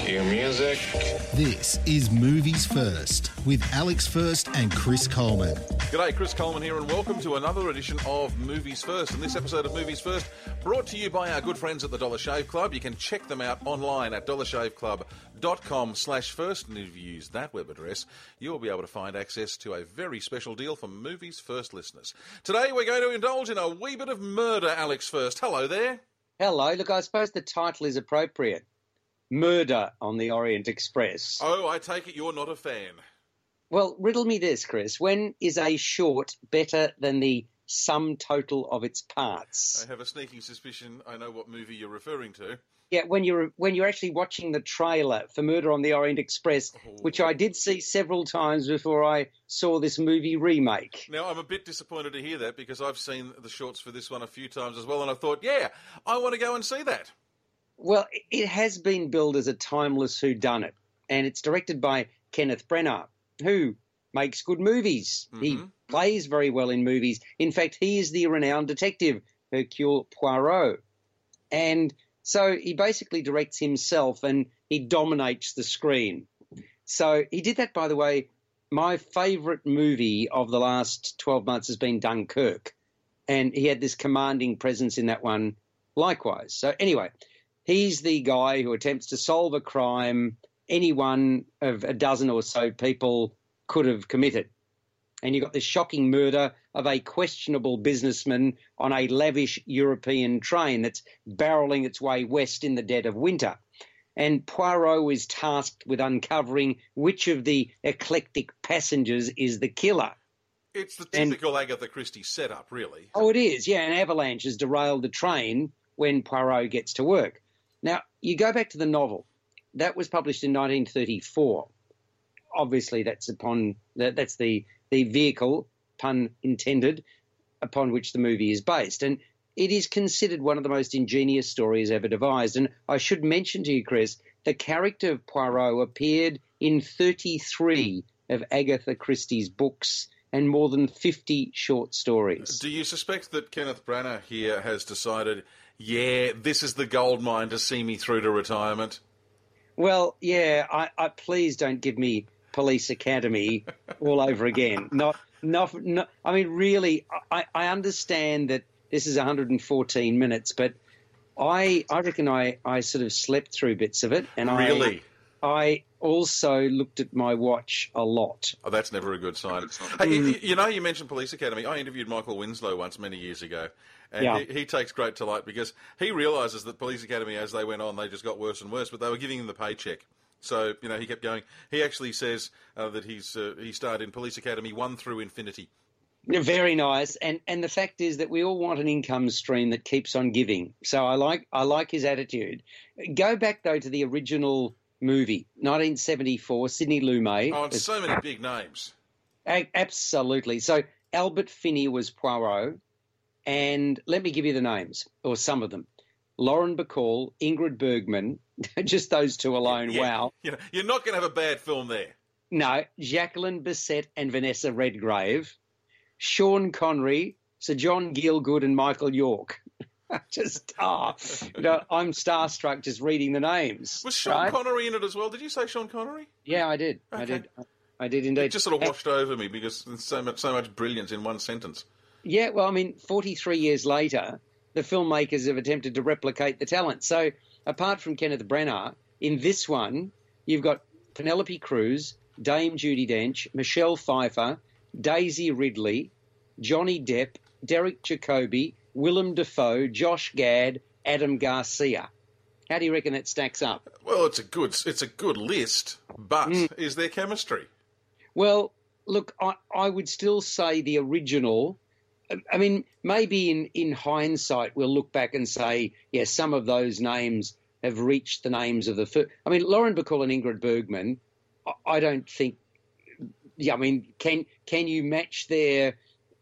Cue music. This is Movies First with Alex First and Chris Coleman. G'day, Chris Coleman here, and welcome to another edition of Movies First. And this episode of Movies First brought to you by our good friends at the Dollar Shave Club. You can check them out online at dollarshaveclub.com slash first. And if you use that web address, you'll be able to find access to a very special deal for Movies First listeners. Today, we're going to indulge in a wee bit of murder, Alex First. Hello there. Hello. Look, I suppose the title is appropriate. Murder on the Orient Express. Oh, I take it you're not a fan. Well, riddle me this, Chris. When is a short better than the sum total of its parts? I have a sneaking suspicion I know what movie you're referring to. Yeah, when you're when you're actually watching the trailer for Murder on the Orient Express, oh. which I did see several times before I saw this movie remake. Now, I'm a bit disappointed to hear that because I've seen the shorts for this one a few times as well, and I thought, yeah, I want to go and see that. Well, it has been billed as a timeless whodunit, and it's directed by Kenneth Branagh, who makes good movies. Mm-hmm. He plays very well in movies. In fact, he is the renowned detective Hercule Poirot, and so he basically directs himself and he dominates the screen. So he did that, by the way. My favourite movie of the last 12 months has been Dunkirk. And he had this commanding presence in that one likewise. So, anyway, he's the guy who attempts to solve a crime any one of a dozen or so people could have committed. And you've got this shocking murder of a questionable businessman on a lavish European train that's barreling its way west in the dead of winter. And Poirot is tasked with uncovering which of the eclectic passengers is the killer. It's the typical and, Agatha Christie setup, really. Oh, it is, yeah. An avalanche has derailed the train when Poirot gets to work. Now, you go back to the novel. That was published in 1934. Obviously, that's upon that's the the vehicle, pun intended, upon which the movie is based, and it is considered one of the most ingenious stories ever devised. And I should mention to you, Chris, the character of Poirot appeared in 33 of Agatha Christie's books and more than 50 short stories. Do you suspect that Kenneth Branagh here has decided yeah, this is the gold mine to see me through to retirement? Well, yeah, I, I please don't give me Police Academy all over again. Not, not, not I mean, really, I, I understand that this is 114 minutes, but I, I reckon I, I sort of slept through bits of it, and really, I, I also looked at my watch a lot. Oh, that's never a good sign. Hey, mm. you know, you mentioned Police Academy. I interviewed Michael Winslow once many years ago, and yeah. he, he, takes great delight because he realises that Police Academy, as they went on, they just got worse and worse, but they were giving him the paycheck. So you know, he kept going. He actually says uh, that he's uh, he starred in Police Academy one through infinity. Very nice, and and the fact is that we all want an income stream that keeps on giving. So I like I like his attitude. Go back though to the original movie, 1974, Sidney Lumet. Oh, so many big names. Absolutely. So Albert Finney was Poirot, and let me give you the names, or some of them. Lauren Bacall, Ingrid Bergman, just those two alone, yeah, wow. You know, you're not going to have a bad film there. No, Jacqueline Bisset and Vanessa Redgrave, Sean Connery, Sir John Gielgud and Michael York. just ah, you know, I'm starstruck just reading the names. Was Sean right? Connery in it as well? Did you say Sean Connery? Yeah, I did. Okay. I did. I did indeed. It just sort of washed over me because there's so much, so much brilliance in one sentence. Yeah, well, I mean, 43 years later, the filmmakers have attempted to replicate the talent. So, apart from Kenneth Branagh, in this one, you've got Penelope Cruz, Dame Judi Dench, Michelle Pfeiffer, Daisy Ridley, Johnny Depp, Derek Jacobi, Willem Dafoe, Josh Gad, Adam Garcia. How do you reckon that stacks up? Well, it's a good it's a good list, but mm. is there chemistry? Well, look, I, I would still say the original I mean, maybe in, in hindsight, we'll look back and say, yeah, some of those names have reached the names of the first. I mean, Lauren Bacall and Ingrid Bergman, I, don't think. Yeah, I mean, can can you match their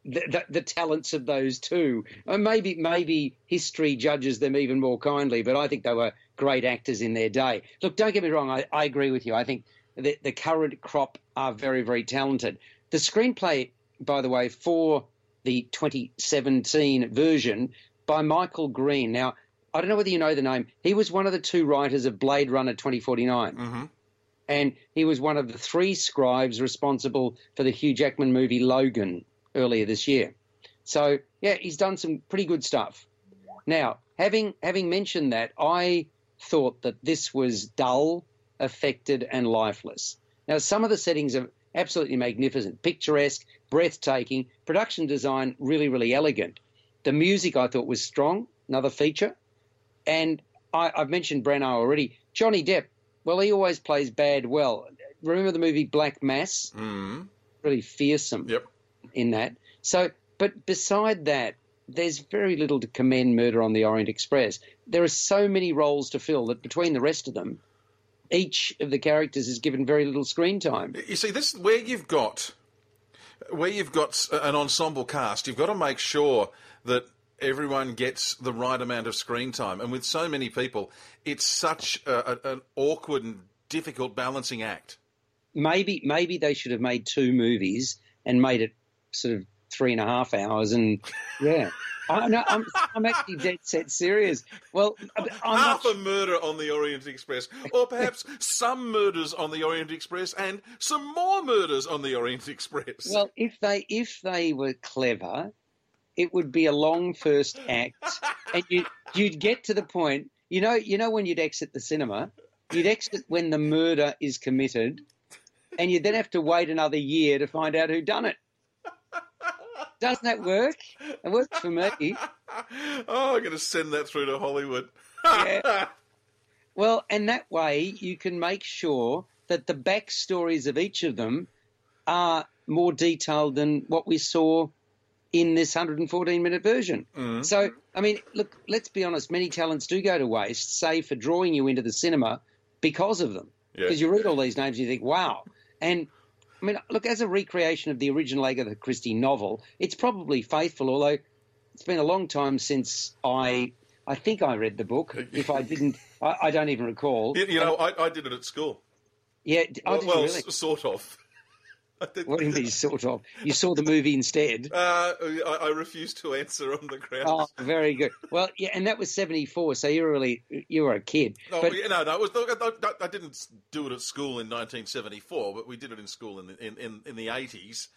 the, the, the talents of those two? Uh, maybe maybe history judges them even more kindly, but I think they were great actors in their day. Look, don't get me wrong, I, I agree with you. I think the, the current crop are very very talented. The screenplay, by the way, for the 2017 version by Michael Green. Now, I don't know whether you know the name. He was one of the two writers of Blade Runner 2049. Mm-hmm. And he was one of the three scribes responsible for the Hugh Jackman movie Logan earlier this year. So, yeah, he's done some pretty good stuff. Now, having having mentioned that, I thought that this was dull, affected, and lifeless. Now, some of the settings are absolutely magnificent, picturesque, breathtaking, production design really, really elegant. The music I thought was strong, another feature. And I, have mentioned Branagh already. Johnny Depp, well, he always plays bad well. Remember the movie Black Mass? Mm. Really fearsome Yep. in that. So, but beside that, there's very little to commend Murder on the Orient Express. There are so many roles to fill that between the rest of them, each of the characters is given very little screen time. You see, this where you've got where you've got an ensemble cast, you've got to make sure that everyone gets the right amount of screen time. And with so many people, it's such a, a, an awkward and difficult balancing act. Maybe maybe they should have made two movies and made it sort of three and a half hours. And yeah, I, no, I'm I'm actually dead set serious. Well, I'm Half not, a murder on the Orient Express, or perhaps some murders on the Orient Express, and some more murders on the Orient Express. well, if they if they were clever, it would be a long first act, and you you'd get to the point. You know, you know when you'd exit the cinema, you'd exit when the murder is committed, and you'd then have to wait another year to find out who done it. Doesn't that work? It works for me. oh, I'm going to send that through to Hollywood. Yeah. Well, and that way you can make sure that the backstories of each of them are more detailed than what we saw in this 114 minute version. Mm-hmm. So, I mean, look, let's be honest, many talents do go to waste, say for drawing you into the cinema because of them. Yeah. Because you read all these names and you think, wow. And I mean, look, as a recreation of the original Agatha Christie novel, it's probably faithful, although it's been a long time since I. I think I read the book. If I didn't, I, I don't even recall. You, you know, I, I did it at school. Yeah, well, well, really? s- sort of. What do you mean, sort of? You saw the movie instead. Uh, I, I refuse to answer on the grounds. Oh, very good. Well, yeah, and that was seventy four. So you were really you were a kid. Oh, but yeah, no, no, it was, I, didn't do it at school in 1974, but we did it in school in the, in, in, in the 80s.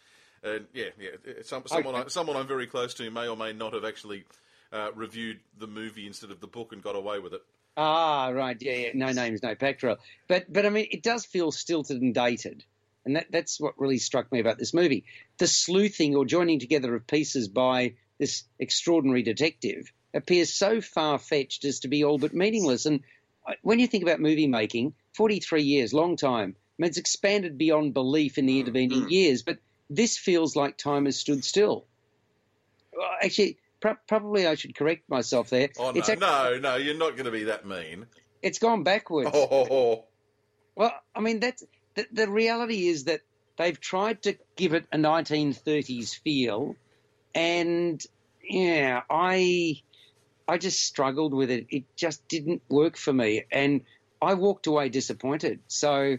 And yeah, yeah, some, someone, I, someone I'm very close to may or may not have actually uh, reviewed the movie instead of the book and got away with it. ah, right, yeah, yeah, no names, no pectoral. But but I mean, it does feel stilted and dated, and that that's what really struck me about this movie. The sleuthing or joining together of pieces by this extraordinary detective appears so far fetched as to be all but meaningless. And uh, when you think about movie making, forty three years, long time. I mean, it's expanded beyond belief in the intervening mm-hmm. years, but this feels like time has stood still. Well, Actually, pro- probably I should correct myself there. Oh, no, it's, act- no, no, you're not going to be that mean. it's gone backwards. Oh. Well, I mean, that's the, the reality is that they've tried to give it a 1930s feel, and yeah, I I just struggled with it. It just didn't work for me, and I walked away disappointed. So,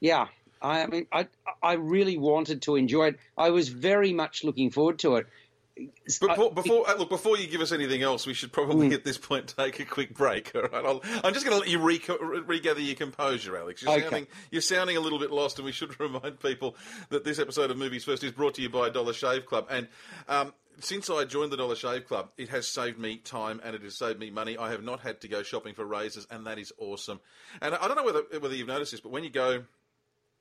yeah, I, I mean, I I really wanted to enjoy it. I was very much looking forward to it. Before, before, uh, look, before you give us anything else, we should Mm. probably at this point take a quick break. All right, I'll, I'm just going to let you re- regather your composure, Alex. You're Okay. sounding, you're sounding a little bit lost, and we should remind people that this episode of Movies First is brought to you by Dollar Shave Club. And um, since I joined the Dollar Shave Club, it has saved me time and it has saved me money. I have not had to go shopping for razors, and that is awesome. And I don't know whether whether you've noticed this, but when you go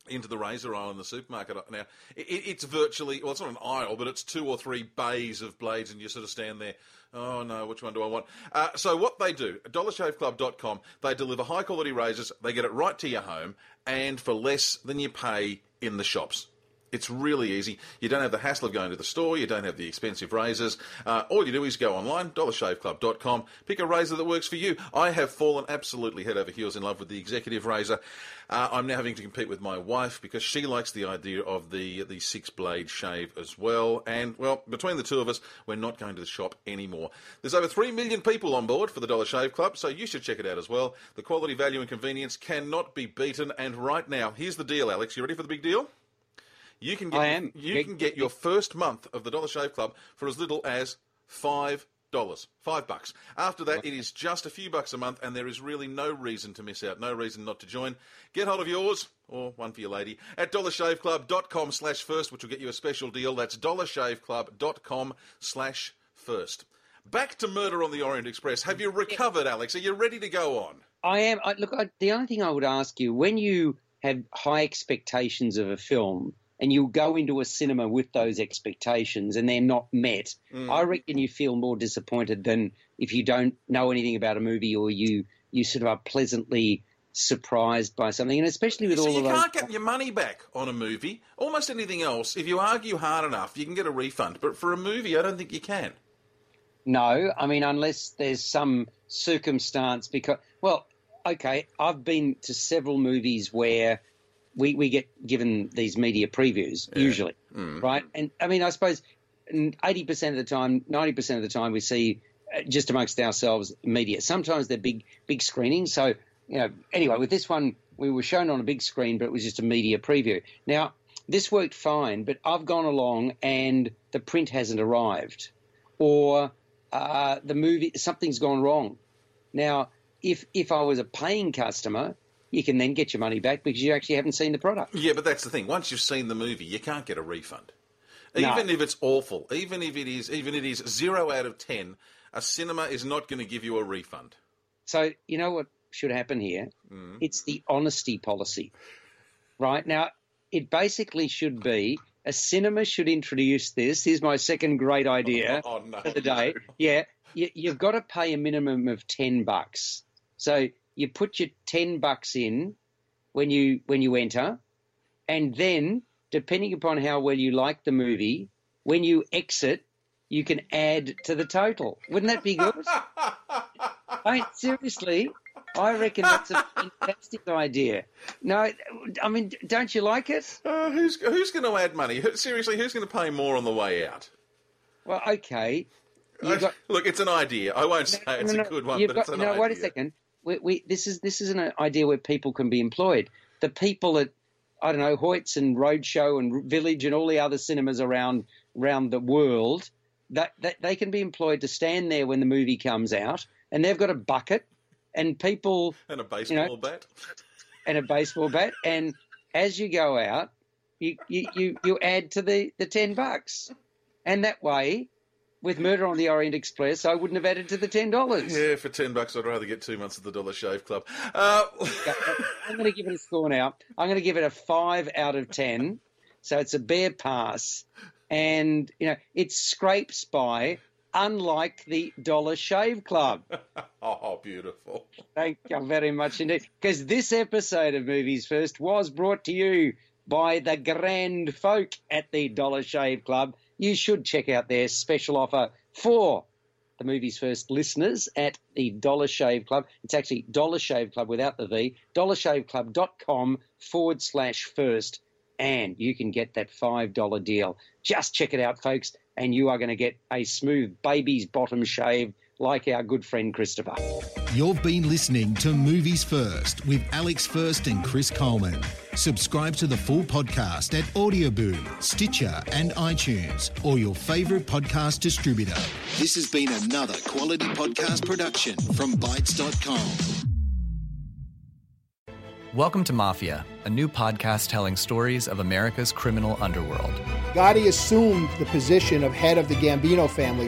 into the razor aisle in the supermarket now. It, it's virtually well, it's not an aisle, but it's two or three bays of blades, and you sort of stand there. Oh no, which one do I want? Uh, so what they do, dollarshaveclub.com, they deliver high quality razors. They get it right to your home, and for less than you pay in the shops. It's really easy. You don't have the hassle of going to the store. You don't have the expensive razors. Uh, all you do is go online, dollarshaveclub.com, pick a razor that works for you. I have fallen absolutely head over heels in love with the executive razor. Uh, I'm now having to compete with my wife because she likes the idea of the the six blade shave as well. And well, between the two of us, we're not going to the shop anymore. There's over three million people on board for the Dollar Shave Club, so you should check it out as well. The quality, value, and convenience cannot be beaten. And right now, here's the deal, Alex. You ready for the big deal? You can get I am. you can get your first month of the Dollar Shave Club for as little as five dollars, five bucks. After that, it is just a few bucks a month, and there is really no reason to miss out, no reason not to join. Get hold of yours or one for your lady at dollarshaveclub.com slash first, which will get you a special deal. That's dollarshaveclub.com slash first. Back to Murder on the Orient Express. Have you recovered, Alex? Are you ready to go on? I am. I, look, I, the only thing I would ask you when you have high expectations of a film and you go into a cinema with those expectations and they're not met, mm. I reckon you feel more disappointed than if you don't know anything about a movie or you you sort of are pleasantly surprised by something, and especially with So all you of those. can't get your money back on a movie. Almost anything else, if you argue hard enough, you can get a refund. But for a movie, I don't think you can. No, I mean unless there's some circumstance because well, okay, I've been to several movies where we, we get given these media previews usually, right? And I mean, I suppose eighty percent of the time, ninety percent of the time, we see uh, just amongst ourselves media. Sometimes they're big big screenings. So you know, anyway, with this one, we were shown on a big screen, but it was just a media preview. Now this worked fine, but I've gone along and the print hasn't arrived, or uh, the movie something's gone wrong. Now, if if I was a paying customer, you can then get your money back because you actually haven't seen the product. Yeah, but that's the thing. Once you've seen the movie, you can't get a refund. No. Even if it's awful, even if it is, even if it is zero out of ten, a cinema is not going to give you a refund. So you know what should happen here? Mm. It's the honesty policy, right? Now, it basically should be a cinema should introduce this. Here's my second great idea Oh, no. for the day. Yeah, you, you've got to pay a minimum of ten bucks. So you put your ten bucks in when you when you enter, and then depending upon how well you like the movie, when you exit, you can add to the total. Wouldn't that be good? I seriously, I reckon that's a fantastic idea. No, I mean, don't you like it? Uh, who's who's going to add money? Seriously, who's going to pay more on the way out? Well, okay. Got, Look, it's an idea. I won't say it's no, a good one, but got- it's an no, idea. wait a second. We, we, this is this is an idea where people can be employed. The people at I don't know Hoyts and Roadshow and Village and all the other cinemas around around the world that, that they can be employed to stand there when the movie comes out, and they've got a bucket, and people And a baseball know, bat. and a baseball bat, and as you go out, you you, you, you add to the, the ten bucks, and that way, with Murder on the Orient Express, I wouldn't have added to the ten dollars. Yeah, for ten bucks, I'd rather get two months at the Dollar Shave Club. Uh, I'm going to give it a score now. I'm going to give it a five out of ten. So it's a bare pass, and you know it scrapes by, unlike the Dollar Shave Club. oh, beautiful. Thank you very much indeed. Because this episode of Movies First was brought to you by the grand folk at the Dollar Shave Club. You should check out their special offer for the Movies First listeners at the Dollar Shave Club. It's actually Dollar Shave Club without the V, dollarshaveclub.com forward slash first, and you can get that $5 deal. Just check it out, folks, and you are going to get a smooth baby's bottom shave like our good friend Christopher. You've been listening to Movies First with Alex First and Chris Coleman. Subscribe to the full podcast at Audioboom, Stitcher, and iTunes, or your favourite podcast distributor. This has been another quality podcast production from Bytes.com. Welcome to Mafia, a new podcast telling stories of America's criminal underworld. Gotti assumed the position of head of the Gambino family.